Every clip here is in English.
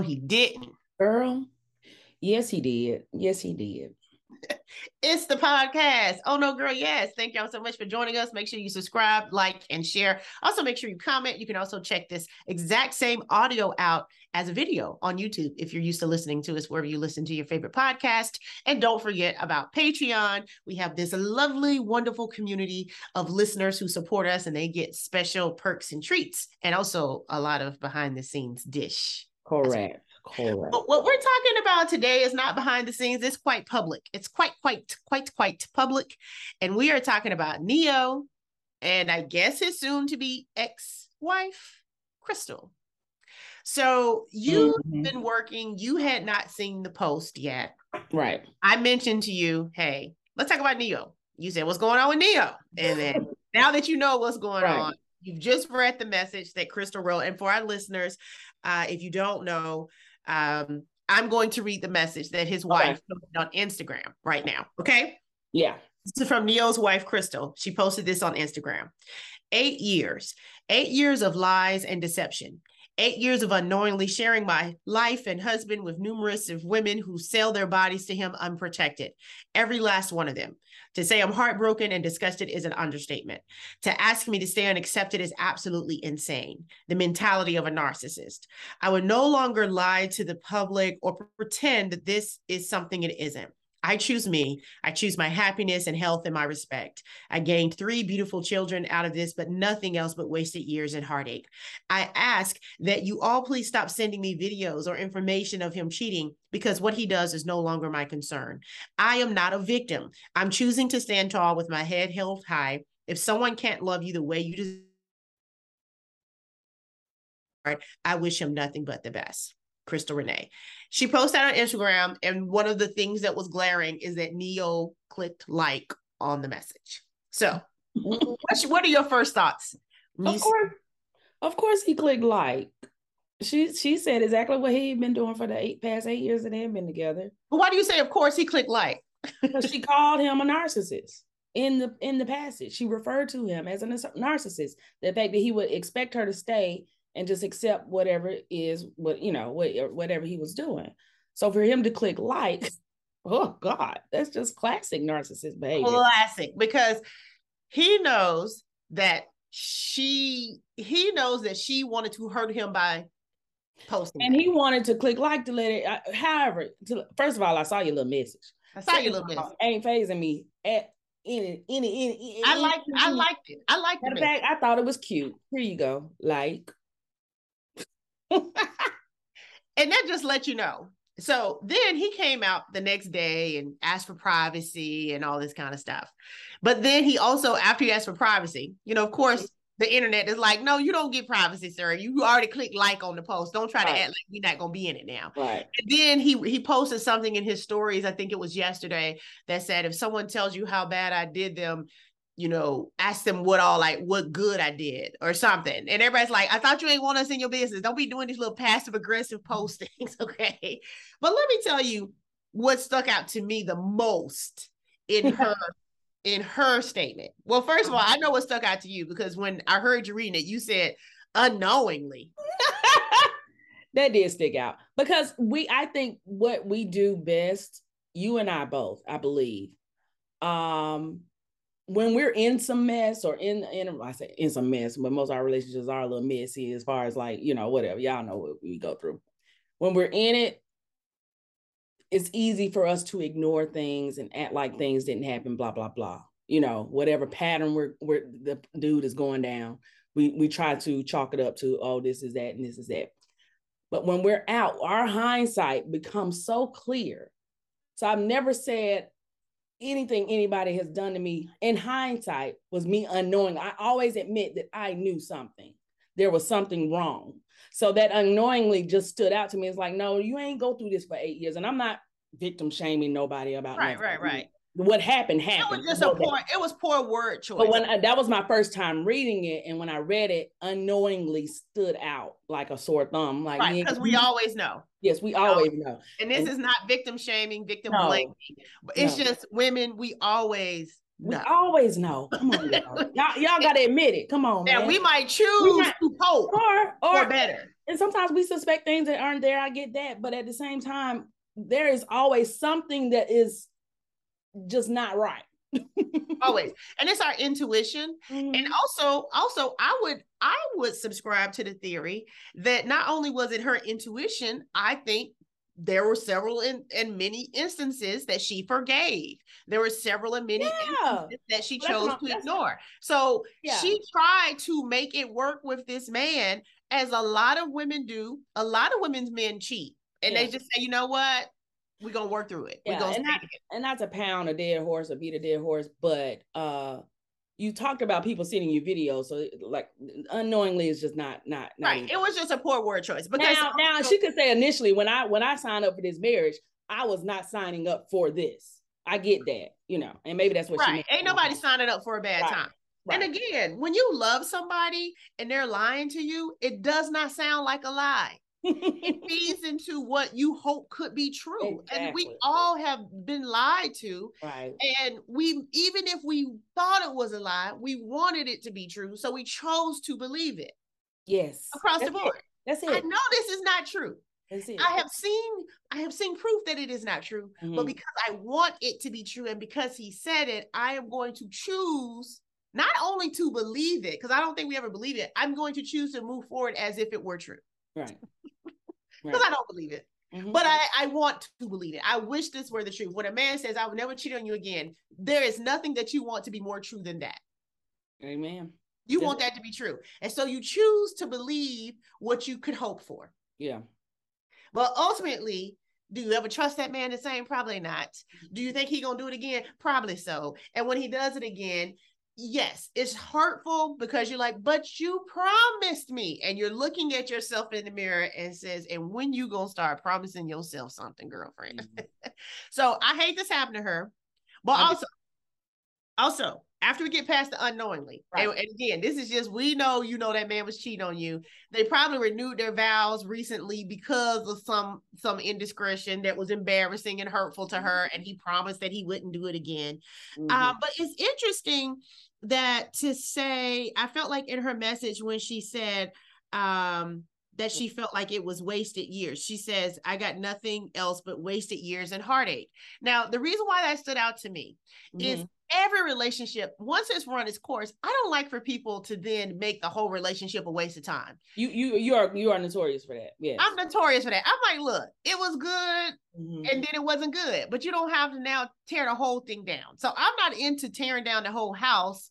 no, he didn't. Girl, yes, he did. Yes, he did. It's the podcast. Oh no, girl. Yes. Thank y'all so much for joining us. Make sure you subscribe, like, and share. Also, make sure you comment. You can also check this exact same audio out as a video on YouTube if you're used to listening to us wherever you listen to your favorite podcast. And don't forget about Patreon. We have this lovely, wonderful community of listeners who support us and they get special perks and treats and also a lot of behind the scenes dish. Correct. Correct. But what we're talking about today is not behind the scenes. It's quite public. It's quite, quite, quite, quite public. And we are talking about Ne-Yo and I guess his soon to be ex wife, Crystal. So you've mm-hmm. been working, you had not seen the post yet. Right. I mentioned to you, hey, let's talk about Ne-Yo. You said, what's going on with Ne-Yo? And then now that you know what's going right. on, you've just read the message that Crystal wrote. And for our listeners, uh, if you don't know, um, I'm going to read the message that his wife okay. posted on Instagram right now. Okay. Yeah. This is from Ne-Yo's wife, Crystal. She posted this on Instagram. Eight years, eight years of lies and deception. Eight years of unknowingly sharing my life and husband with numerous of women who sell their bodies to him unprotected. Every last one of them. To say I'm heartbroken and disgusted is an understatement. To ask me to stay unaccepted is absolutely insane. The mentality of a narcissist. I would no longer lie to the public or pretend that this is something it isn't. I choose me. I choose my happiness and health and my respect. I gained three beautiful children out of this, but nothing else but wasted years and heartache. I ask that you all please stop sending me videos or information of him cheating because what he does is no longer my concern. I am not a victim. I'm choosing to stand tall with my head held high. If someone can't love you the way you deserve, I wish him nothing but the best. Crystal Renay. She posted on Instagram, and one of the things that was glaring is that Ne-Yo clicked like on the message. So, what are your first thoughts? Of course, of course, he clicked like. She she said exactly what he'd been doing for the eight past eight years that they've been together. But why do you say, of course, he clicked like? because she called him a narcissist in the in the passage. She referred to him as a narcissist. The fact that he would expect her to stay and just accept whatever is what you know what, whatever he was doing so for him to click like oh god that's just classic narcissist behavior classic because he knows that she he knows that she wanted to hurt him by posting and that. he wanted to click like to let it uh, however to, first of all i saw your little message i saw your little message ain't phasing me at any any any, I like I liked it. I liked it. fact, I thought it was cute. Here you go. Like and that just let you know. So then he came out the next day and asked for privacy and all this kind of stuff. But then he also, after he asked for privacy, you know, of course, the internet is like, no, you don't get privacy, sir. You already clicked like on the post. Don't try right. to act like we're not gonna be in it now. Right. And then he he posted something in his stories. I think it was yesterday that said, if someone tells you how bad I did them, you know, ask them what all like what good I did or something. And everybody's like, I thought you ain't want us in your business. Don't be doing these little passive aggressive postings, okay? But let me tell you what stuck out to me the most in her in her statement. Well, first of all, I know what stuck out to you because when I heard you reading it, you said unknowingly. that did stick out because we I think what we do best, you and I both, I believe, um when we're in some mess or in in I say in some mess, but most of our relationships are a little messy as far as like, you know, whatever. Y'all know what we go through. When we're in it, it's easy for us to ignore things and act like things didn't happen, blah, blah, blah. You know, whatever pattern we're, we're the dude is going down, we we try to chalk it up to, oh, this is that and this is that. But when we're out, our hindsight becomes so clear. So I've never said, anything anybody has done to me in hindsight was me unknowing. I always admit that I knew something. There was something wrong. So that unknowingly just stood out to me. It's like, no, you ain't go through this for eight years. And I'm not victim shaming nobody about right, nothing. right, right what happened happened. It was just a poor. It was poor word choice. But when I, that was my first time reading it, and when I read it, unknowingly stood out like a sore thumb. Like because we always know. Yes, we always know. And this and, is not victim shaming, victim no, blaming. It's no. just women. We always. We always know. Come on, y'all. y'all, y'all got to admit it. Come on, man. we might choose not, to hope or, or, or better and sometimes we suspect things that aren't there. I get that, but at the same time, there is always something that is just not right. always and it's our intuition mm-hmm. and also also i would i would subscribe to the theory that not only was it her intuition i think there were several in, in many instances that she forgave. There were several and many yeah. instances that she chose to ignore. So yeah. she tried to make it work with this man, as a lot of women do. A lot of women's men cheat, and yeah. they just say, you know what, we're gonna work through it. Yeah, we're gonna and, not, and not to pound a dead horse or beat a dead horse, but uh you talked about people sending you videos, so like unknowingly it's just not not, not right. It was just a poor word choice. Because now, now she could say initially when I when I signed up for this marriage, I was not signing up for this. I get that, you know, and maybe that's what right. Ain't nobody signing up for a bad right. time. Right. And again, when you love somebody and they're lying to you, it does not sound like a lie it feeds into what you hope could be true. Exactly. And we all have been lied to. Right. And we, even if we thought it was a lie, we wanted it to be true. So we chose to believe it. Yes. Across That's the board. It. That's it. I know this is not true. I have seen I have seen proof that it is not true, mm-hmm. but because I want it to be true and because he said it, I am going to choose not only to believe it because I don't think we ever believe it. I'm going to choose to move forward as if it were true. Right. because right. I don't believe it. Mm-hmm. But I, I want to believe it. I wish this were the truth. When a man says, I will never cheat on you again, there is nothing that you want to be more true than that. Amen. You want that to be true. And so you choose to believe what you could hope for. Yeah. But ultimately, do you ever trust that man the same? Probably not. Do you think he gonna do it again? Probably so. And when he does it again, yes, it's hurtful because you're like, but you promised me. And you're looking at yourself in the mirror and says, and when you gonna start promising yourself something, girlfriend? Mm-hmm. so I hate this happened to her. But also, also, after we get past the unknowingly, right. and, and, again, this is just we know you know that man was cheating on you. They probably renewed their vows recently because of some some indiscretion that was embarrassing and hurtful to her, and he promised that he wouldn't do it again. Mm-hmm. Uh, but it's interesting that to say, I felt like in her message when she said, um, that she felt like it was wasted years. She says, I got nothing else but wasted years and heartache. Now, the reason why that stood out to me mm-hmm. is every relationship, once it's run its course, I don't like for people to then make the whole relationship a waste of time. You you you are you are notorious for that. Yeah. I'm notorious for that. I'm like, look, it was good mm-hmm. and then it wasn't good, but you don't have to now tear the whole thing down. So I'm not into tearing down the whole house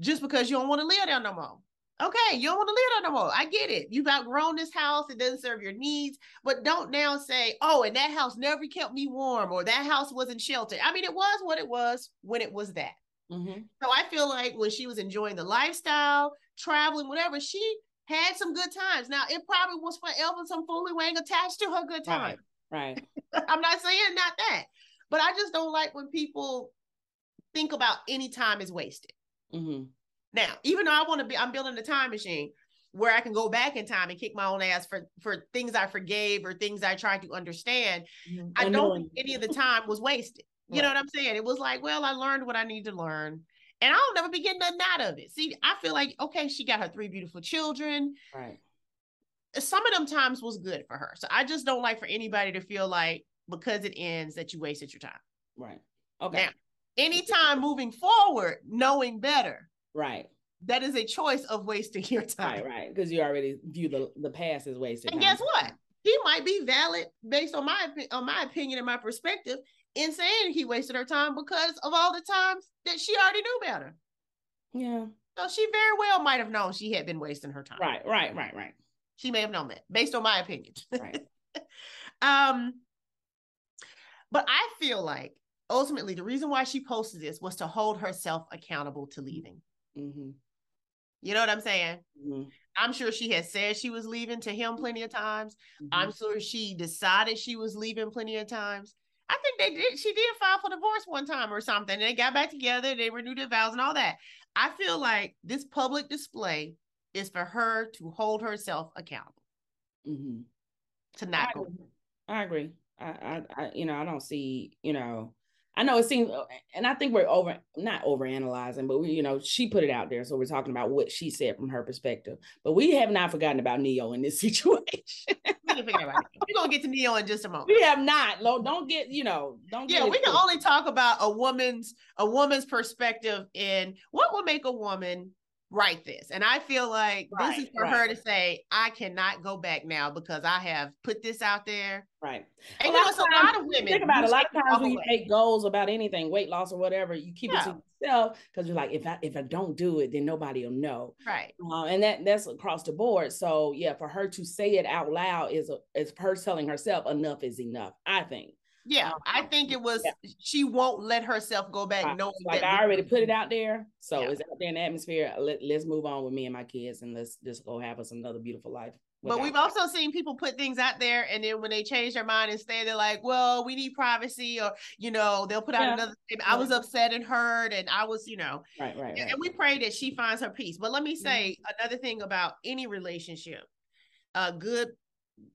just because you don't want to live there no more. Okay, you don't want to live there no more. I get it. You've outgrown this house. It doesn't serve your needs. But don't now say, oh, and that house never kept me warm or that house wasn't sheltered. I mean, it was what it was when it was that. Mm-hmm. So I feel like when she was enjoying the lifestyle, traveling, whatever, she had some good times. Now, it probably was forever some fooling wang attached to her good time. Right. right. I'm not saying not that, but I just don't like when people think about any time is wasted. Mm-hmm. Now, even though I want to be, I'm building a time machine where I can go back in time and kick my own ass for for things I forgave or things I tried to understand. Mm-hmm. I don't think any of the time was wasted. You right. know what I'm saying? It was like, well, I learned what I need to learn. And I'll never be getting nothing out of it. See, I feel like, okay, she got her three beautiful children. Right. Some of them times was good for her. So I just don't like for anybody to feel like because it ends that you wasted your time. Right. Okay. Now, anytime moving forward, knowing better, Right. That is a choice of wasting your time. Right, right. Because you already view the, the past as wasted. And time. guess what? He might be valid based on my on my opinion and my perspective in saying he wasted her time because of all the times that she already knew better. Yeah. So she very well might have known she had been wasting her time. Right, right, right, right. She may have known that based on my opinion. Right. um, but I feel like ultimately the reason why she posted this was to hold herself accountable to leaving. Mm-hmm. You know what I'm saying? Mm-hmm. I'm sure she had said she was leaving to him plenty of times. Mm-hmm. I'm sure she decided she was leaving plenty of times. I think they did. She did file for divorce one time or something. They got back together. They renewed their vows and all that. I feel like this public display is for her to hold herself accountable. Mm-hmm. To not I, go. I agree. I, I, I, you know, I don't see, you know, I know it seems, uh, and I think we're over, not over analyzing, but we, you know, she put it out there. So we're talking about what she said from her perspective. But we have not forgotten about Ne-Yo in this situation. We're gonna get to Ne-Yo in just a moment. We have not. Don't get, you know, don't. Yeah, we can only talk about a woman's a woman's perspective in what will make a woman write this. And I feel like right, this is for right. her to say, I cannot go back now because I have put this out there. Right. And a you know, it's a lot of women. Think about it. A lot of times when you make goals about anything, weight loss or whatever, you keep yeah. it to yourself because you're like, if I if I don't do it, then nobody will know. Right. Uh, and that that's across the board. So yeah, for her to say it out loud is a, is her telling herself enough is enough. I think. Yeah, I think it was. Yeah. She won't let herself go back. Right. Knowing like I already put it out there, so yeah. it's out there in the atmosphere. Let Let's move on with me and my kids, and let's just go have us another beautiful life. But we've also seen people put things out there, and then when they change their mind and stay, they're like, "Well, we need privacy," or you know, they'll put out yeah. another. I was upset and hurt, and I was, you know, right, right, right. And we pray that she finds her peace. But let me say mm-hmm. another thing about any relationship, uh, good,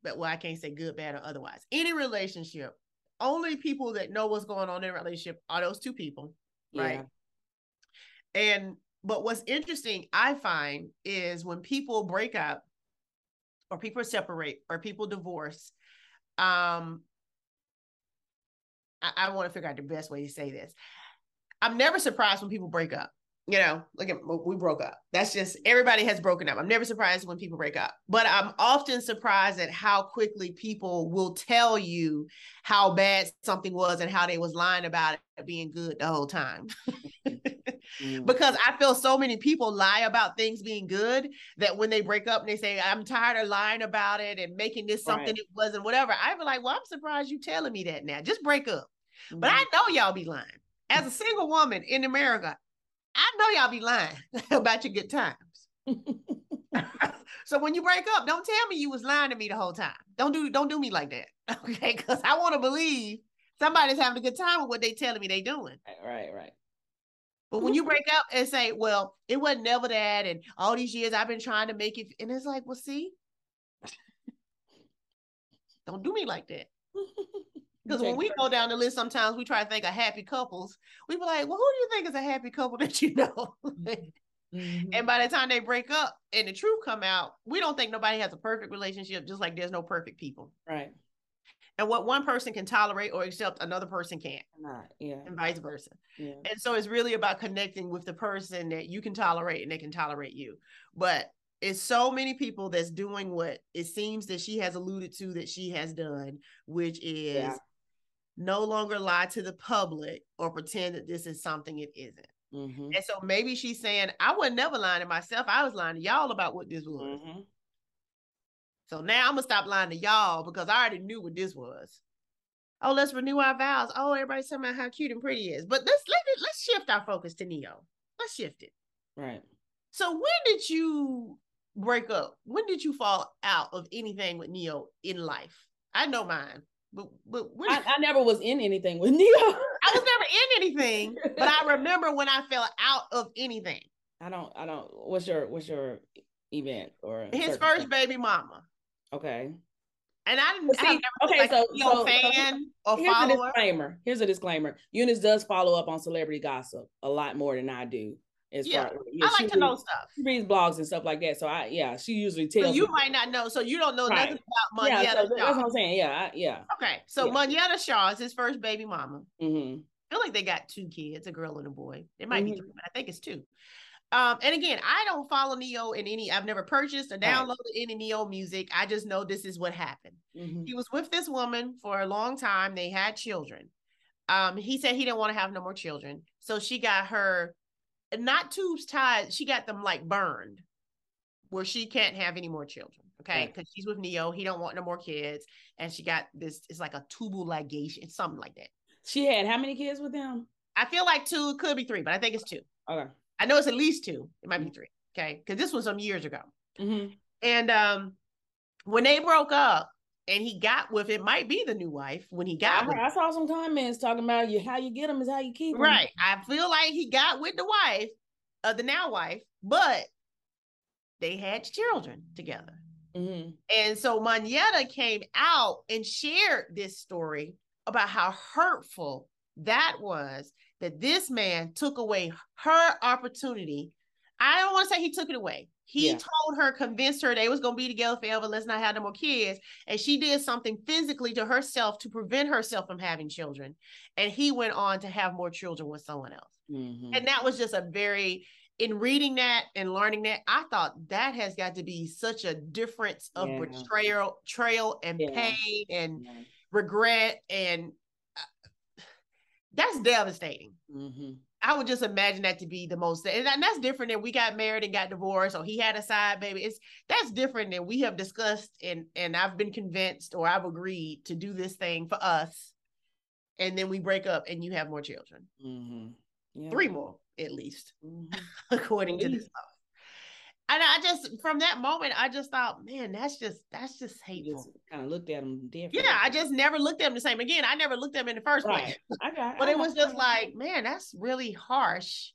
but well, I can't say good, bad, or otherwise. Any relationship only people that know what's going on in a relationship are those two people, right? Yeah. And but what's interesting, I find, is when people break up, or people separate, or people divorce. Um, I, I want to figure out the best way to say this. I'm never surprised when people break up you know, look at we broke up. That's just everybody has broken up. I'm never surprised when people break up, but I'm often surprised at how quickly people will tell you how bad something was and how they was lying about it being good the whole time. mm. Because I feel so many people lie about things being good that when they break up and they say, I'm tired of lying about it and making this something right. it wasn't, whatever, I be like, Well, I'm surprised you telling me that now. Just break up. Mm. But I know y'all be lying. As a single woman in America, I know y'all be lying about your good times. so when you break up, don't tell me you was lying to me the whole time. Don't do don't do me like that. Okay. Cause I want to believe somebody's having a good time with what they telling me they doing. Right, right. But when you break up and say, well, it wasn't never that, and all these years I've been trying to make it, and it's like, well, see, don't do me like that. Because when we go down the list, sometimes we try to think of happy couples. We be like, well, who do you think is a happy couple that you know? mm-hmm. And by the time they break up and the truth come out, we don't think nobody has a perfect relationship, just like there's no perfect people. Right. And what one person can tolerate or accept, another person can't. Not, yeah. And vice versa. Yeah. And so it's really about connecting with the person that you can tolerate and they can tolerate you. But it's so many people that's doing what it seems that she has alluded to that she has done, which is yeah no longer lie to the public or pretend that this is something it isn't. Mm-hmm. And so maybe she's saying, I would never lie to myself. I was lying to y'all about what this was. Mm-hmm. So now I'm gonna stop lying to y'all because I already knew what this was. Oh, let's renew our vows. Oh, everybody's talking about how cute and pretty is. But let's let it, let's shift our focus to Ne-Yo. Let's shift it. Right. So when did you break up? When did you fall out of anything with Ne-Yo in life? I know mine. But, but I, I, never was in anything with Ne-Yo. I was never in anything, but I remember when I fell out of anything. I don't. I don't. What's your What's your event or his first baby mama? Okay. And I didn't. See, I okay, so, so fan so, or here's follower. a disclaimer. Here's a disclaimer. Eunice does follow up on celebrity gossip a lot more than I do. As yeah, far, yeah, I like to reads, know stuff. She reads blogs and stuff like that. So I, yeah, she usually tells. So you me. might not know. So you don't know right. nothing about Monyetta yeah, so That's what I'm saying. Yeah, I, yeah. Okay, so yeah. Monyetta Shaw is his first baby mama. Mm-hmm. I feel like they got two kids, a girl and a boy. It might mm-hmm. be three, but I think it's two. Um, and again, I don't follow Ne-Yo in any. I've never purchased or downloaded right. any Ne-Yo music. I just know this is what happened. Mm-hmm. He was with this woman for a long time. They had children. Um, he said he didn't want to have no more children, so she got her not tubes tied. She got them like burned, where she can't have any more children. Okay, because she's with Ne-Yo. He don't want no more kids, and she got this. It's like a tubal ligation, something like that. She had how many kids with him? I feel like two. It could be three, but I think it's two. Okay. I know it's at least two. It might be three. Okay, because this was some years ago. Mm-hmm. And um, when they broke up, and he got with it might be the new wife when he got I, with I saw some comments talking about you how you get them is how you keep them. Right. I feel like he got with the wife of the now wife, but they had children together. Mm-hmm. And so Monyetta came out and shared this story about how hurtful That was that this man took away her opportunity. I don't want to say he took it away. He yeah. told her, convinced her they was gonna be together forever. Let's not have no more kids. And she did something physically to herself to prevent herself from having children. And he went on to have more children with someone else. Mm-hmm. And that was just a very in reading that and learning that, I thought that has got to be such a difference of yeah. betrayal, betrayal and yeah. pain and yeah. regret. And uh, that's devastating. Mm-hmm. I would just imagine that to be the most, and that's different than we got married and got divorced, or he had a side baby. It's that's different than we have discussed, and and I've been convinced or I've agreed to do this thing for us, and then we break up and you have more children, mm-hmm. three more at least, mm-hmm. according to this stuff. And I just from that moment, I just thought, man, that's just that's just hateful. kind of looked at them different. Yeah, I just never looked at them the same. Again, I never looked at them in the first right. place. I got, but I it was just like, man, that's really harsh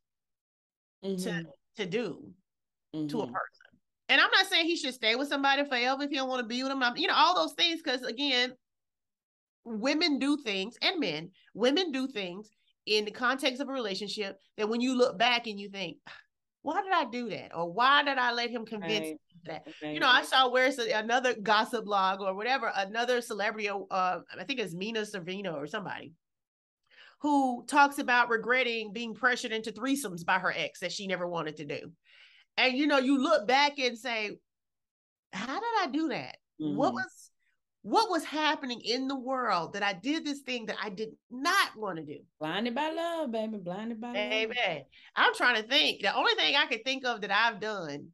mm-hmm. to to do mm-hmm. to a mm-hmm. person. And I'm not saying he should stay with somebody forever if he don't want to be with them. I'm, you know, all those things. Because again, women do things, and men, women do things in the context of a relationship that when you look back and you think, why did I do that? Or why did I let him convince right. that? Right. You know, I saw where's another gossip blog or whatever, another celebrity, uh, I think it's Mina Servino or somebody, who talks about regretting being pressured into threesomes by her ex that she never wanted to do. And you know, you look back and say, how did I do that? Mm-hmm. What was what was happening in the world that I did this thing that I did not want to do. Blinded by love, baby. Blinded by baby. love. I'm trying to think. The only thing I could think of that I've done.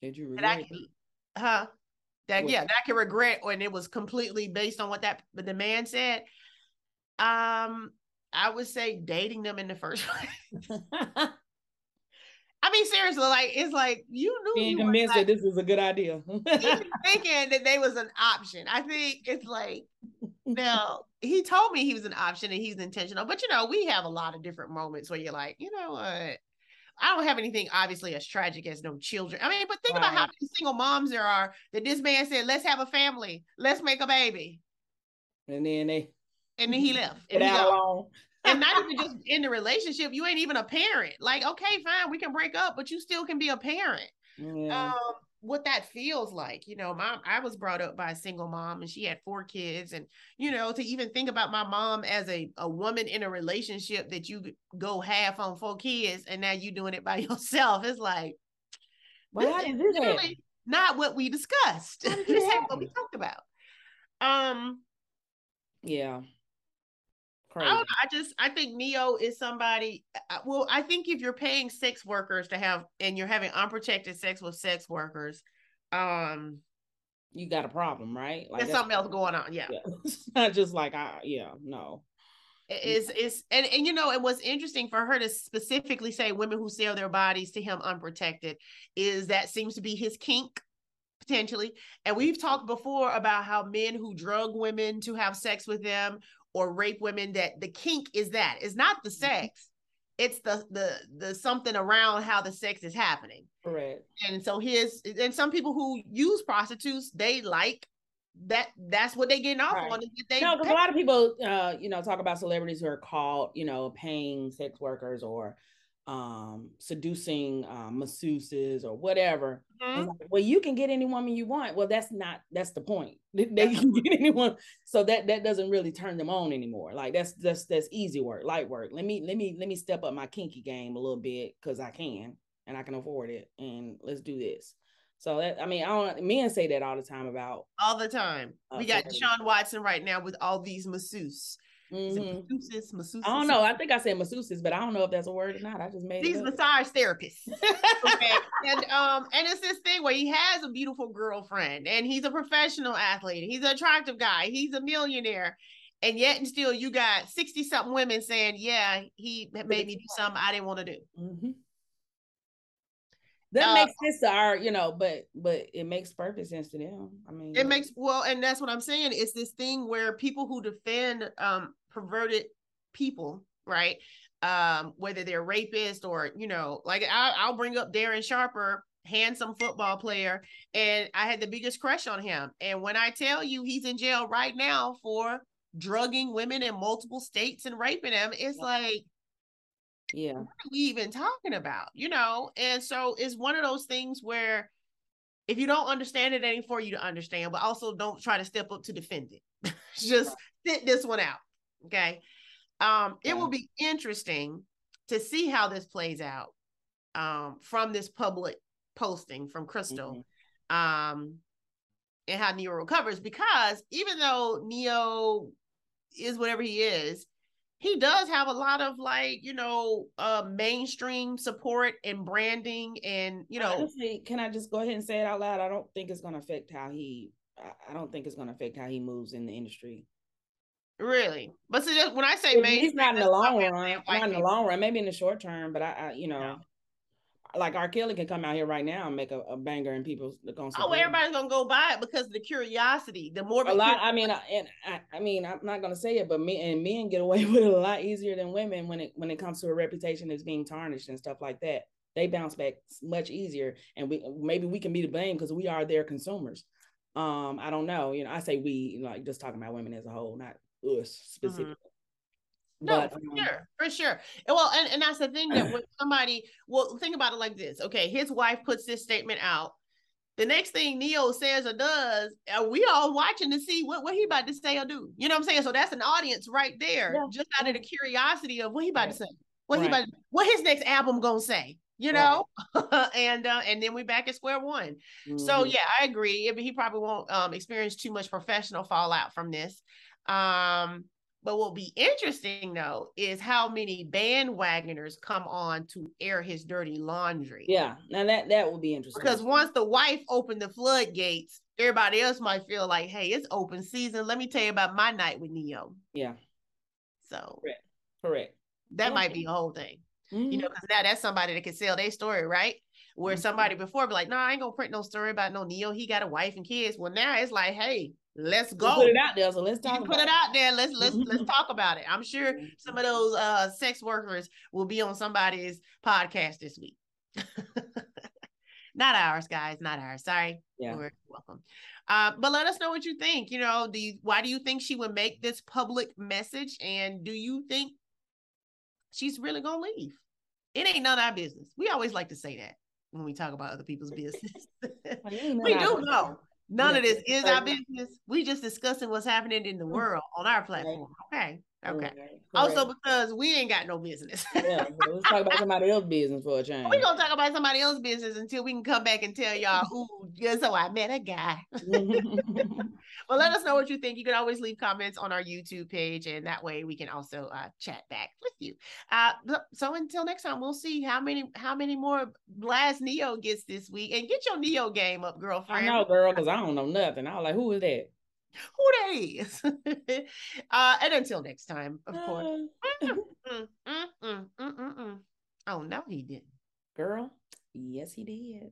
Did you regret? That I, huh? That what? yeah, that I can regret when it was completely based on what that the man said. Um, I would say dating them in the first place. I mean, seriously, like it's like you knew being you convinced like, that this was a good idea. thinking that they was an option. I think it's like now he told me he was an option and he's intentional, but you know, we have a lot of different moments where you're like, you know what? I don't have anything obviously as tragic as no children. I mean, but think right. about how many single moms there are that this man said, let's have a family, let's make a baby. And then they and then he left. And he and not even just in the relationship, you ain't even a parent. Like, okay, fine, we can break up, but you still can be a parent. Yeah. Um, what that feels like, you know, mom, I was brought up by a single mom and she had four kids. And, you know, to even think about my mom as a, a woman in a relationship that you go half on four kids and now you doing it by yourself, it's like, well, this is really not what we discussed. this ain't what we talked about. Um, yeah. Crazy. I, I just I think Ne-Yo is somebody. Uh, uh, well, I think if you're paying sex workers to have and you're having unprotected sex with sex workers, um, you got a problem, right? Like there's something else going on. Yeah, yeah. it's not just like I. Yeah, no. Mm. Is is and and you know it was interesting for her to specifically say women who sell their bodies to him unprotected is that seems to be his kink potentially. And we've talked before about how men who drug women to have sex with them or rape women that the kink is that. It's not the mm-hmm. sex. It's the the the something around how the sex is happening. Right and so his and some people who use prostitutes they like that that's what they getting off right. on they no because a lot of people uh you know talk about celebrities who are called you know paying sex workers or um seducing um masseuses or whatever mm-hmm. like, well you can get any woman you want. Well that's not that's the point. They, they can get anyone so that that doesn't really turn them on anymore. Like that's that's that's easy work light work. Let me let me let me step up my kinky game a little bit because i can and i can afford it and let's do this. So that I mean, I don't men say that all the time about all the time. Uh, we got Deshaun Watson right now with all these masseuses. Mm-hmm. Masseuses, masseuses. I don't know. I think I said masseuses, but I don't know if that's a word or not. I just made these massage therapists. okay. and um, and it's this thing where he has a beautiful girlfriend and he's a professional athlete. He's an attractive guy. He's a millionaire. And yet and still you got 60 something women saying, Yeah, he made me do something I didn't want to do. Mm-hmm. That uh, makes sense to our, you know, but but it makes perfect sense to them. I mean, it makes well, and that's what I'm saying. It's this thing where people who defend um perverted people, right? Um, whether they're rapists or you know, like I, I'll bring up Darren Sharper, handsome football player, and I had the biggest crush on him. And when I tell you he's in jail right now for drugging women in multiple states and raping them. It's like, yeah, what are we even talking about? You know? And so it's one of those things where if you don't understand it, it ain't for you to understand, but also don't try to step up to defend it. Just sit this one out. Okay. Um, yeah. it will be interesting to see how this plays out um, from this public posting from Crystal. Mm-hmm. Um, and how Ne-Yo recovers because even though Ne-Yo is whatever he is, he does have a lot of like you know uh mainstream support and branding and you know honestly can i just go ahead and say it out loud? I don't think it's going to affect how he i don't think it's going to affect how he moves in the industry. Really? But so just, when i say mainstream he's not in the long run not in the long run maybe in the short term but i, I you know no like R. Kelly can come out here right now and make a, a banger, and people are gonna. Oh, everybody's gonna go buy it because of the curiosity. The more a lot. I mean, I, and I, I mean, I'm not gonna say it, but me and men get away with it a lot easier than women when it when it comes to a reputation that's being tarnished and stuff like that. They bounce back much easier, and we maybe we can be to blame because we are their consumers. Um, I don't know. You know, I say we like just talking about women as a whole, not us specifically. No, but, for um, sure, for sure. Well, and, and that's the thing that when somebody, well, think about it like this. Okay, his wife puts this statement out. The next thing Ne-Yo says or does, are we all watching to see what, what he about to say or do? You know what I'm saying? So that's an audience right there, yeah. just out of the curiosity of what he about right. to say. What right. he about, what his next album gonna say? You know, right. and uh, and then we back at square one. Mm-hmm. So yeah, I agree. He probably won't um, experience too much professional fallout from this. Um, but what will be interesting though is how many bandwagoners come on to air his dirty laundry. Yeah, now that that will be interesting. Because once the wife opened the floodgates, everybody else might feel like, hey, it's open season. Let me tell you about my night with Ne-Yo. Yeah. So correct. Correct. That yeah. might be a whole thing. Mm-hmm. You know, because now that's somebody that can sell their story, right? Where mm-hmm. somebody before be like, no, nah, I ain't gonna print no story about no Ne-Yo. He got a wife and kids. Well, now it's like, hey, let's go. put it out there. So let's talk. put it, it out there. Let's let's let's talk about it. I'm sure some of those uh sex workers will be on somebody's podcast this week. not ours, guys. Not ours. Sorry. Yeah. You're welcome. Uh, but let us know what you think. You know, do you, why do you think she would make this public message? And do you think she's really gonna leave? It ain't none of our business. We always like to say that when we talk about other people's business. we do know. None yeah. of this is our business. We just discussing what's happening in the mm. world on our platform. Okay. Okay. Also because we ain't got no business. yeah. Let's talk about somebody else's business for a change. We're gonna talk about somebody else's business until we can come back and tell y'all, ooh, just so I met a guy. well, let us know what you think. You can always leave comments on our YouTube page, and that way we can also uh, chat back with you. Uh, so until next time, we'll see how many how many more blast Ne-Yo gets this week, and get your Ne-Yo game up, girlfriend. I know, girl, because I don't know nothing. I was like, who is that? Hooray! uh, and until next time, of course. Uh. Oh, no, he didn't. Girl, yes, he did.